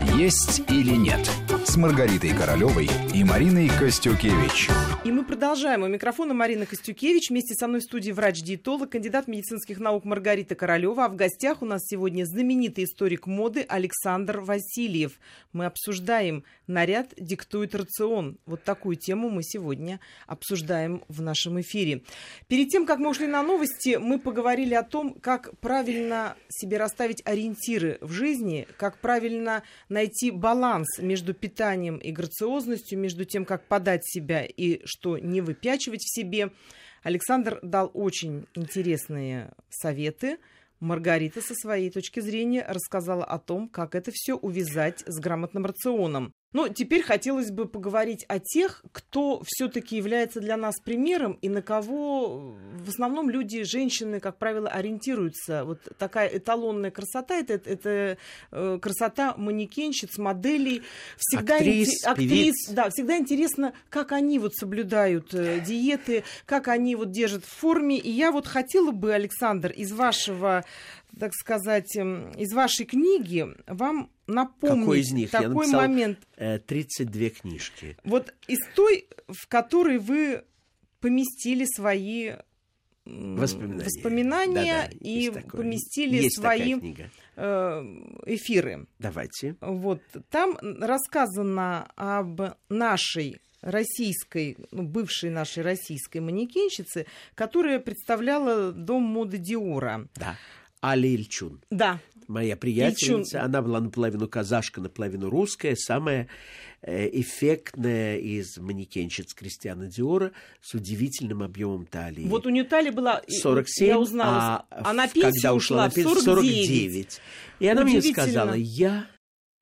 «Есть или нет» с Маргаритой Королевой и Мариной Костюкевич. И мы продолжаем. У микрофона Марина Костюкевич. Вместе со мной в студии врач-диетолог, кандидат медицинских наук Маргарита Королева. А в гостях у нас сегодня знаменитый историк моды Александр Васильев. Мы обсуждаем «Наряд диктует рацион». Вот такую тему мы сегодня обсуждаем в нашем эфире. Перед тем, как мы ушли на новости, мы поговорили о том, как правильно себе расставить ориентиры в жизни, как правильно найти баланс между питанием и грациозностью, между тем, как подать себя и что не выпячивать в себе. Александр дал очень интересные советы. Маргарита со своей точки зрения рассказала о том, как это все увязать с грамотным рационом. Ну, теперь хотелось бы поговорить о тех, кто все-таки является для нас примером и на кого в основном люди, женщины, как правило, ориентируются. Вот такая эталонная красота это, это э, красота манекенщиц, моделей. Всегда актрис, инте- актрис да, всегда интересно, как они вот соблюдают э, диеты, как они вот держат в форме. И я вот хотела бы, Александр, из вашего так сказать, эм, из вашей книги вам напомнить Какой из них? такой Я момент. 32 э, книжки. Вот из той, в которой вы поместили свои воспоминания, воспоминания да, да, и такое. поместили есть свои э, эфиры. Давайте. Вот там рассказано об нашей российской, ну, бывшей нашей российской манекенщице, которая представляла дом моды Диора. Да. Али Ильчун. Да. Моя приятельница. Ильчун. Она была наполовину казашка, наполовину русская. Самая э, эффектная из манекенщиц Кристиана Диора с удивительным объемом талии. Вот у нее талия была... 47, я узнала. а она когда ушла, в 49. 49. И она мне сказала, я...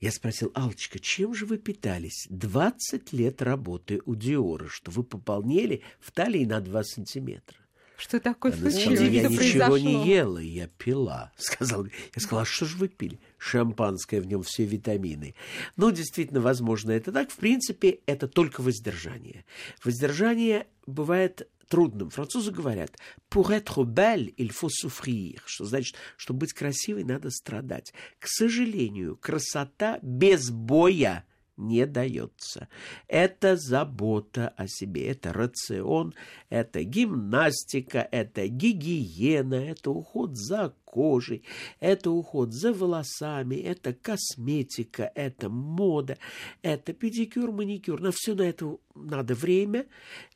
Я спросил, Алочка, чем же вы питались? 20 лет работы у Диора, что вы пополнели в талии на 2 сантиметра. Что такое Она случилось? сказала, я что ничего произошло? не ела, я пила. Сказал, я сказала, а что же вы пили? Шампанское, в нем все витамины. Ну, действительно, возможно, это так. В принципе, это только воздержание. Воздержание бывает трудным. Французы говорят «pour être belle, il faut souffrir», что значит, чтобы быть красивой, надо страдать. К сожалению, красота без боя не дается. Это забота о себе, это рацион, это гимнастика, это гигиена, это уход за кожей, это уход за волосами, это косметика, это мода, это педикюр, маникюр. На все на это надо время,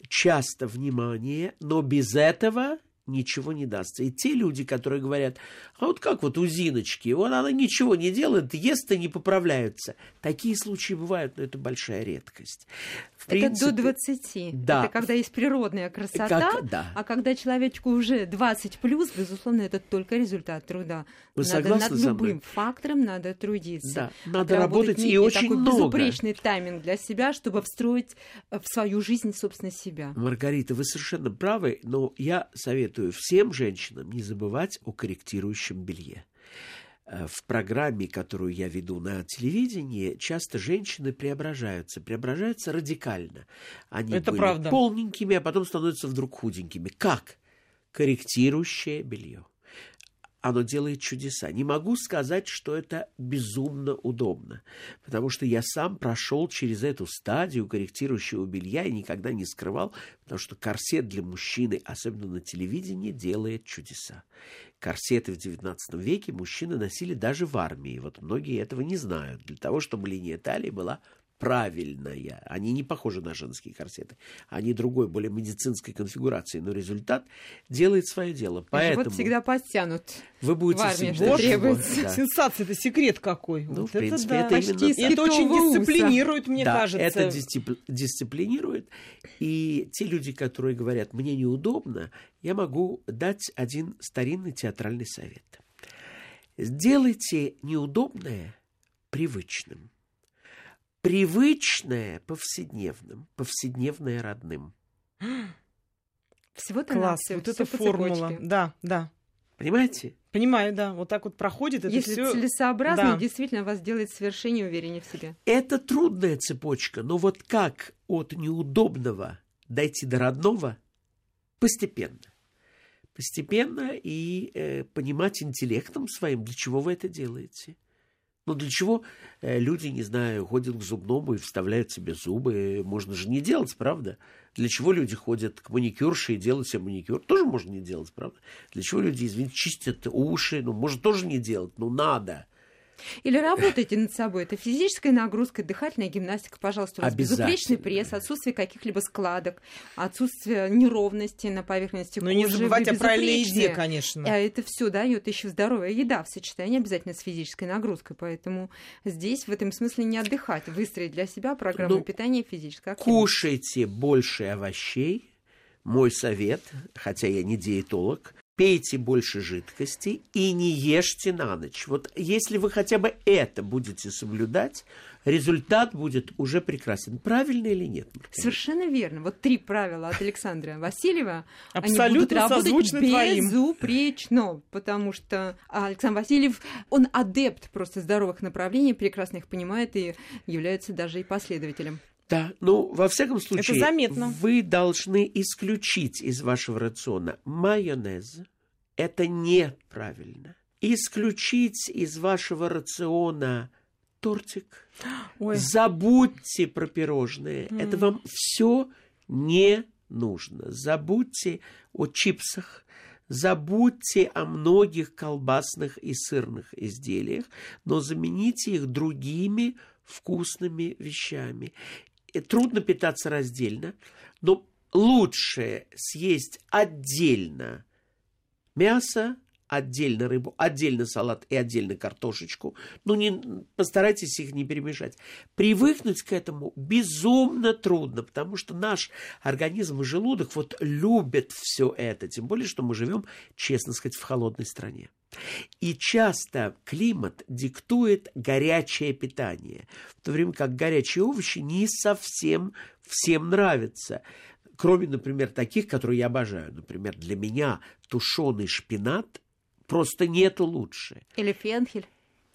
часто внимание, но без этого ничего не дастся. И те люди, которые говорят, а вот как вот у Зиночки, вот она ничего не делает, ест и не поправляются. Такие случаи бывают, но это большая редкость. В это принципе, до 20. Да. Это когда есть природная красота. Как- да. А когда человечку уже 20 плюс, безусловно, это только результат труда. Вы надо согласны над любым фактором надо трудиться. Да, надо работать и очень такой много. безупречный тайминг для себя, чтобы встроить э, в свою жизнь, собственно, себя. Маргарита, вы совершенно правы, но я советую всем женщинам не забывать о корректирующем белье. Э, В программе, которую я веду на телевидении, часто женщины преображаются, преображаются радикально. Они Это были правда. полненькими, а потом становятся вдруг худенькими. Как? Корректирующее белье. Оно делает чудеса. Не могу сказать, что это безумно удобно, потому что я сам прошел через эту стадию корректирующего белья и никогда не скрывал, потому что корсет для мужчины, особенно на телевидении, делает чудеса. Корсеты в XIX веке мужчины носили даже в армии. Вот многие этого не знают. Для того, чтобы линия талии была правильная. Они не похожи на женские корсеты. Они другой, более медицинской конфигурации. Но результат делает свое дело. Поэтому Живот всегда подтянут. вы будете в армии, всегда что требуется. да. Сенсация, это секрет какой. Ну, Вот в принципе, да. это Почти именно. Это очень дисциплинирует, мне да, кажется. это дисципли- дисциплинирует. И те люди, которые говорят, мне неудобно, я могу дать один старинный театральный совет. Сделайте неудобное привычным. Привычное повседневным, повседневное родным. Всего-то Класс, навсего, вот всё эта по формула. цепочке. Да, да. Понимаете? Понимаю, да. Вот так вот проходит это Если все. целесообразно, Да. действительно вас делает совершение увереннее в себе. Это трудная цепочка, но вот как от неудобного дойти до родного постепенно. Постепенно и э, понимать интеллектом своим, для чего вы это делаете. Ну, для чего э, люди, не знаю, ходят к зубному и вставляют себе зубы? Можно же не делать, правда? Для чего люди ходят к маникюрше и делают себе маникюр? Тоже можно не делать, правда? Для чего люди, извините, чистят уши? Ну, может, тоже не делать, но надо. Или работаете над собой. Это физическая нагрузка, дыхательная гимнастика. Пожалуйста, у вас безупречный пресс, отсутствие каких-либо складок, отсутствие неровности на поверхности Ну, не забывать о правильной еде, конечно. А это все дает еще здоровая еда в сочетании обязательно с физической нагрузкой. Поэтому здесь в этом смысле не отдыхать, выстроить для себя программу ну, питания физической активности. Кушайте больше овощей, мой совет, хотя я не диетолог, пейте больше жидкости и не ешьте на ночь. Вот если вы хотя бы это будете соблюдать, результат будет уже прекрасен. Правильно или нет? Совершенно верно. Вот три правила от Александра Васильева. Абсолютно они будут работать безупречно, потому что Александр Васильев, он адепт просто здоровых направлений, прекрасно их понимает и является даже и последователем. Да, ну, во всяком случае, Это заметно. вы должны исключить из вашего рациона майонез. Это неправильно. Исключить из вашего рациона тортик. Ой. Забудьте про пирожные. Mm. Это вам все не нужно. Забудьте о чипсах. Забудьте о многих колбасных и сырных изделиях, но замените их другими вкусными вещами трудно питаться раздельно, но лучше съесть отдельно мясо, отдельно рыбу, отдельно салат и отдельно картошечку. Ну, не, постарайтесь их не перемешать. Привыкнуть к этому безумно трудно, потому что наш организм и желудок вот любят все это. Тем более, что мы живем, честно сказать, в холодной стране. И часто климат диктует горячее питание, в то время как горячие овощи не совсем всем нравятся. Кроме, например, таких, которые я обожаю. Например, для меня тушеный шпинат просто нету лучше. Или фенхель.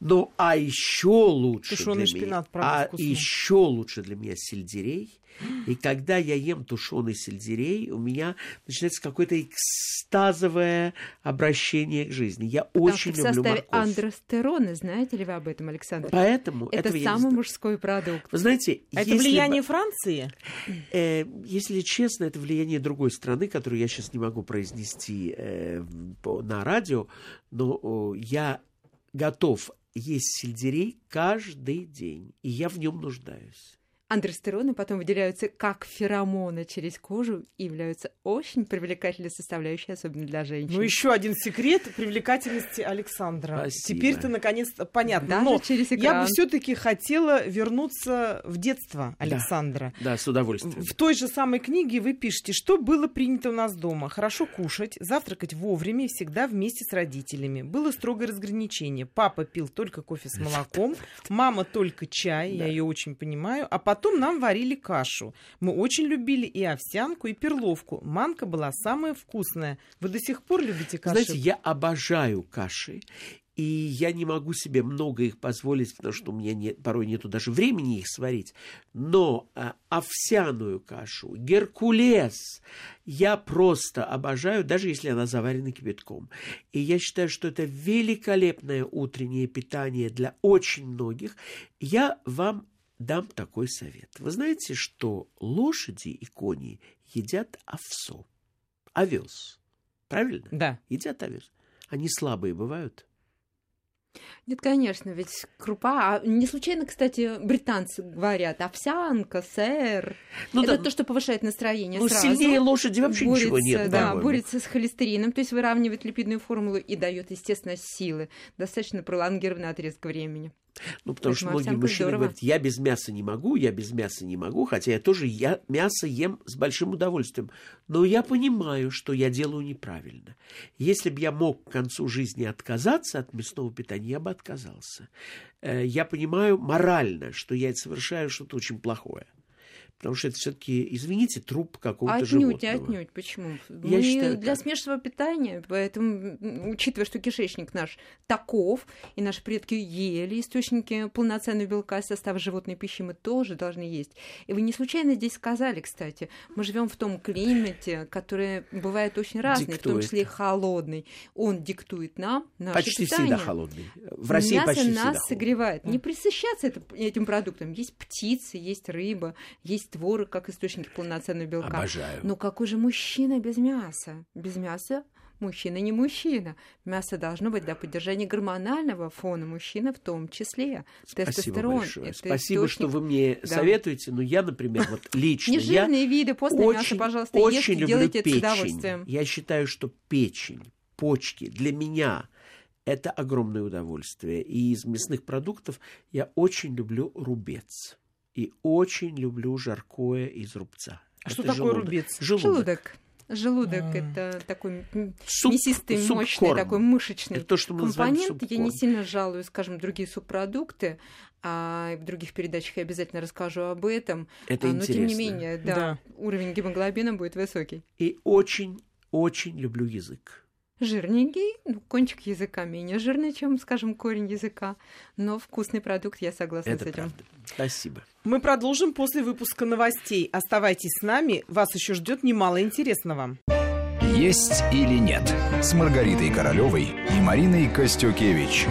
Ну, а еще лучше Тушеный для шпинат, меня, правда, а вкусный. еще лучше для меня сельдерей. И когда я ем тушеный сельдерей, у меня начинается какое-то экстазовое обращение к жизни. Я Потому очень что люблю в составе морковь. андростероны, знаете ли вы об этом, Александр? Поэтому это этого я самый знаю. мужской продукт. Вы знаете, это если влияние бы- Франции? э, если честно, это влияние другой страны, которую я сейчас не могу произнести э, по- на радио, но о, я готов есть сельдерей каждый день, и я в нем нуждаюсь. Андростероны потом выделяются как феромоны через кожу и являются очень привлекательной составляющей, особенно для женщин. Ну, еще один секрет привлекательности Александра. Спасибо. Теперь-то наконец-то понятно. Даже Но через я экран. бы все-таки хотела вернуться в детство Александра. Да, с удовольствием. В той же самой книге вы пишете, что было принято у нас дома. Хорошо кушать, завтракать вовремя и всегда вместе с родителями. Было строгое разграничение. Папа пил только кофе с молоком, мама только чай, я ее очень понимаю. А потом нам варили кашу. Мы очень любили и овсянку, и перловку. Манка была самая вкусная. Вы до сих пор любите каши? Знаете, я обожаю каши, и я не могу себе много их позволить, потому что у меня нет, порой нету даже времени их сварить. Но а, овсяную кашу, геркулес, я просто обожаю, даже если она заварена кипятком. И я считаю, что это великолепное утреннее питание для очень многих. Я вам дам такой совет. Вы знаете, что лошади и кони едят овсо, овес. Правильно? Да. Едят овес. Они слабые бывают. Нет, конечно, ведь крупа. А не случайно, кстати, британцы говорят овсянка, сэр. Ну, Это да, то, что повышает настроение ну, сразу. сильнее лошади вообще борется, ничего нет, да, по-моему. борется с холестерином, то есть выравнивает липидную формулу и дает, естественно, силы. Достаточно пролонгированный отрезок времени. Ну, потому что Поэтому многие мужчины здорово. говорят, я без мяса не могу, я без мяса не могу, хотя я тоже я мясо ем с большим удовольствием. Но я понимаю, что я делаю неправильно. Если бы я мог к концу жизни отказаться от мясного питания, я бы отказался. Э, Я понимаю морально, что я совершаю что-то очень плохое. Потому что это все-таки, извините, труп какого-то отнюдь, животного. Отнюдь, почему? Я Мы считаю для так. смешанного питания, поэтому, учитывая, что кишечник наш таков, и наши предки ели источники полноценного белка из состава животной пищи, мы тоже должны есть. И вы не случайно здесь сказали, кстати, мы живем в том климате, который бывает очень разный, в том Диктует. числе и холодный. Он диктует нам наше Почти питание. всегда холодный. В России Мясо почти нас всегда холодный. согревает. Не присыщаться это- этим продуктом. Есть птицы, есть рыба, есть творог как источник полноценного белка. Обожаю. Но какой же мужчина без мяса? Без мяса мужчина не мужчина. Мясо должно быть для поддержания гормонального фона мужчины в том числе. Спасибо Тестостерон. большое. это Спасибо, что источник- вы мне Да. советуете. Но я, например, вот лично Нежирные виды, мясо, очень, пожалуйста, очень ешьте, люблю делайте это с печень. удовольствием. Я считаю, что печень, почки для меня это огромное удовольствие. И из мясных продуктов я очень люблю рубец. И очень люблю жаркое из рубца. А что Это такое желудок. рубец? Желудок. Желудок. Желудок М. это такой Суп- мясистый, суп-корм. мощный, такой мышечный Это то, что мы компонент. Я не сильно жалую, скажем, другие субпродукты, а в других передачах я обязательно расскажу об этом. Это А, но тем не интересно. менее, да, Да. уровень гемоглобина будет высокий. И очень-очень люблю язык. Жирненький, ну, кончик языка менее жирный, чем, скажем, корень языка, но вкусный продукт, я согласна Это с этим. правда. Спасибо. Мы продолжим после выпуска новостей. Оставайтесь с нами, вас еще ждет немало интересного. «Есть или нет» с Маргаритой Королевой и Мариной Костюкевич.